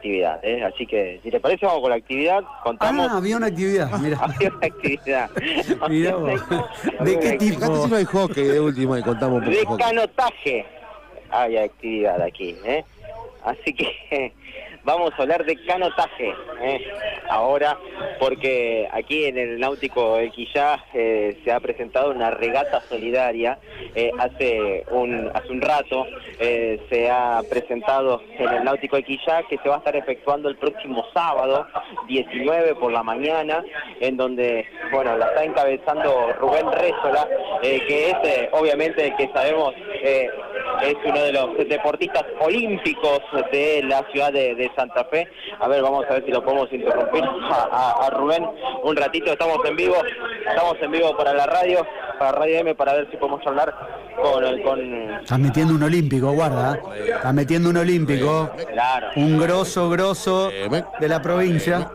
actividad, ¿eh? así que si te parece vamos con la actividad, contamos... Ah, había una actividad, mira. había una actividad. Mirá. ¿De qué tipo? Si no hay hockey de última y contamos un De canotaje hay actividad aquí, ¿eh? Así que vamos a hablar de canotaje, ¿eh? Ahora, porque aquí en el Náutico de Quillá eh, se ha presentado una regata solidaria. Eh, hace un hace un rato se ha presentado en el Náutico de Quillá que se va a estar efectuando el próximo sábado, 19 por la mañana, en donde, bueno, la está encabezando Rubén Rézola, que es obviamente el que sabemos es uno de los deportistas olímpicos de la ciudad de, de Santa Fe. A ver, vamos a ver si lo podemos interrumpir a, a- a Rubén un ratito. Estamos en vivo, estamos en vivo para la radio, para Radio M, para ver si podemos hablar con... con metiendo un olímpico, guarda. ¿eh? Metiendo un olímpico. claro, Un grosso, grosso de la provincia.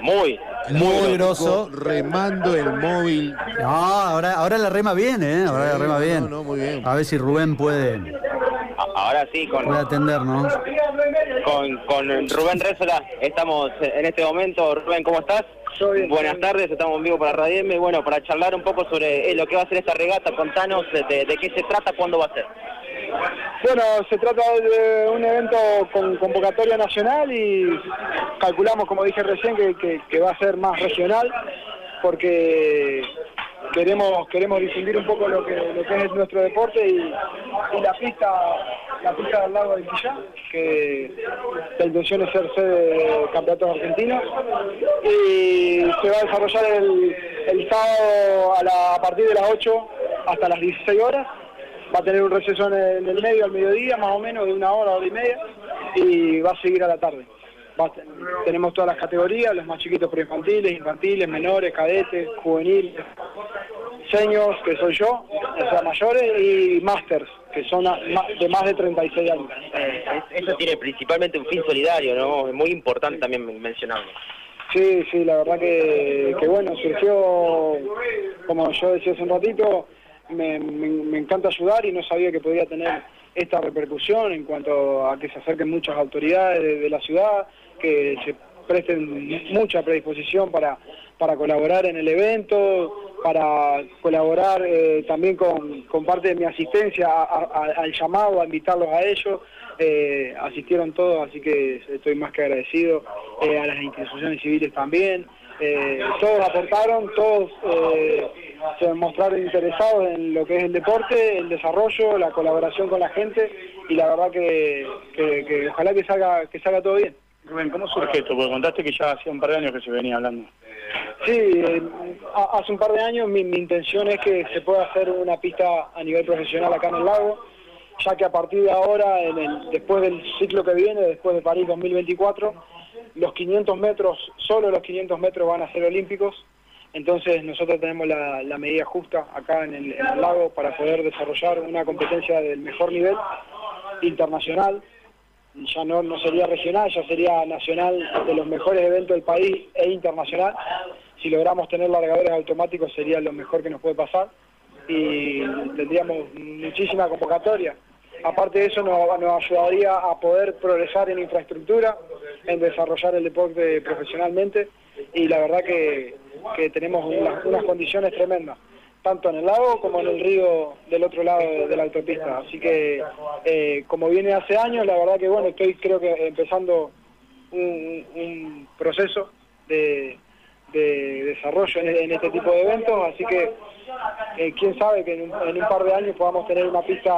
muy, Muy grosso. Remando el móvil. No, ahora, ahora la rema bien, ¿eh? Ahora la rema bien. no, no, muy bien. A ver si Rubén puede, ahora sí, con, puede atendernos. con, con Rubén Rézola estamos en este momento. Rubén, ¿cómo estás? Buenas tardes, estamos en vivo para Radio M. Bueno, para charlar un poco sobre eh, lo que va a ser esta regata, contanos de, de- de qué se trata, cuándo va a ser. Bueno, se trata de un evento con convocatoria nacional y calculamos, como dije recién, que, que- va a ser más regional porque queremos queremos difundir un poco lo que, es nuestro deporte y, la pista la pista del lago de Quillá, que la intención es ser sede de campeonatos argentinos y se va a desarrollar el, sábado a, a partir de las 8 hasta las 16 horas va a tener un receso en el, medio al mediodía, más o menos de una hora, hora y media, y va a seguir a la tarde. Va a tenemos todas las categorías, los más chiquitos preinfantiles, infantiles, menores, cadetes, juveniles, seniors, que soy yo, o sea, mayores, y masters, que son a- ma- de más de 36 años. Eh, es- eso tiene principalmente un fin solidario, ¿no? Es muy importante también men- mencionarlo. Sí, sí, la verdad que, que bueno, surgió, como yo decía hace un ratito, me, encanta ayudar y no sabía que podía tener esta repercusión en cuanto a que se acerquen muchas autoridades de, la ciudad, que se presten mucha predisposición para, colaborar en el evento, para colaborar eh, también con, parte de mi asistencia al llamado, a invitarlos a ellos. Eh, asistieron todos, así que estoy más que agradecido eh, a las instituciones civiles también. Eh, todos aportaron, todos eh, se mostraron interesados en lo que es el deporte, el desarrollo, la colaboración con la gente y la verdad que, que- que ojalá que salga, que salga todo bien. Rubén, ¿cómo surge esto? Porque contaste que ya hacía un par de años que se venía hablando. Sí, eh, ha- hace un par de años mi, mi intención es que se pueda hacer una pista a nivel profesional acá en el lago, ya que a partir de ahora, en el- después del ciclo que viene, después de París 2024, los 500 metros, solo los 500 metros van a ser olímpicos, entonces nosotros tenemos la, medida justa acá en el, en el lago para poder desarrollar una competencia del mejor nivel internacional, ya no sería regional, ya sería nacional de los mejores eventos del país e internacional. Si logramos tener largadores automáticos sería lo mejor que nos puede pasar y tendríamos muchísima convocatoria. Aparte de eso nos, nos ayudaría a poder progresar en infraestructura, en desarrollar el deporte profesionalmente y la verdad que, tenemos unas, unas condiciones tremendas tanto en el lago como en el río del otro lado de, de la autopista. Así que, eh, como viene hace años, la verdad que bueno, estoy creo que empezando un, un proceso de, de desarrollo en, en este tipo de eventos, así que eh, quién sabe que en un, en un par de años podamos tener una pista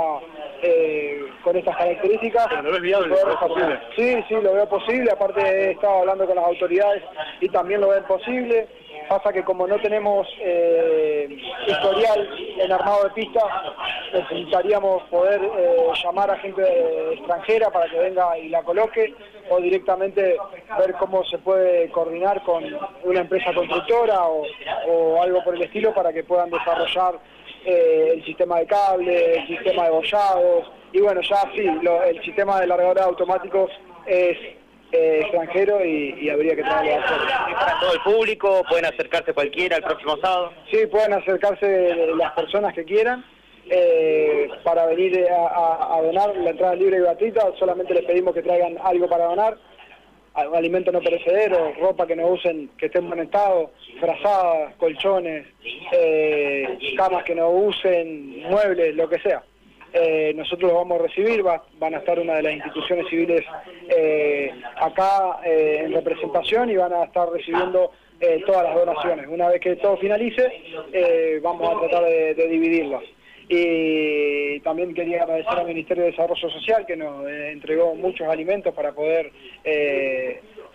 eh, con estas características. ¿Lo ves viable? Poder ¿Lo ves desarrollar. Sí, sí, lo veo posible, aparte he estado hablando con las autoridades y también lo ven posible. Pasa que como no tenemos eh, historial en armado de pista, necesitaríamos poder eh, llamar a gente extranjera para que venga y la coloque o directamente ver cómo se puede coordinar con una empresa constructora o, o algo por el estilo para que puedan desarrollar eh, el sistema de cable, el sistema de bollados. Y bueno, ya sí, lo- el sistema de largadores automáticos es eh, extranjero y, y habría que traerlo a hacer. Para todo el público, pueden acercarse cualquiera el próximo sábado. Sí, pueden acercarse las personas que quieran eh, para venir a, a- a donar la entrada libre y gratuita. Solamente les pedimos que traigan algo para donar. alimentos no perecederos, ropa que no usen, que esté en buen estado, frazadas, colchones, eh, camas que no usen, muebles, lo que sea. Eh, nosotros los vamos a recibir, va- van a estar una de las instituciones civiles eh, acá eh, en representación y van a estar recibiendo eh, todas las donaciones. Una vez que todo finalice, eh, vamos a tratar de, dividirlas. Y también quería agradecer al Ministerio de Desarrollo Social que nos entregó muchos alimentos para poder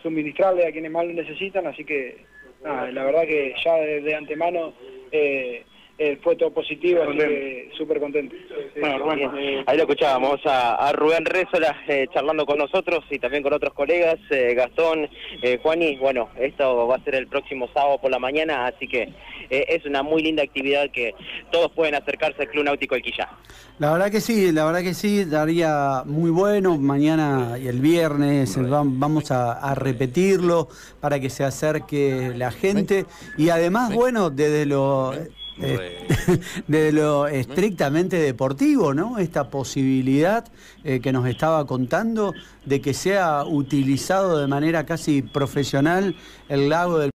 suministrarle a quienes más lo necesitan, así que nada, la verdad que ya de, de antemano eh, eh, fue todo positivo, así que súper contento. Bueno, bueno, Ahí lo escuchábamos a, a Rubén Rézola eh, charlando con nosotros y también con otros colegas, eh, Gastón, eh, Juani. Bueno, esto va a ser el próximo sábado por la mañana, así que eh, es una muy linda actividad que todos pueden acercarse al Club Náutico El Quillá. La verdad que sí, la verdad que sí, daría muy bueno. Mañana y el viernes vam- vamos a, a repetirlo para que se acerque la gente. Y además, bueno, desde lo, eh, desde lo estrictamente deportivo, ¿no? Esta posibilidad eh, que nos estaba contando de que sea utilizado de manera casi profesional el lago del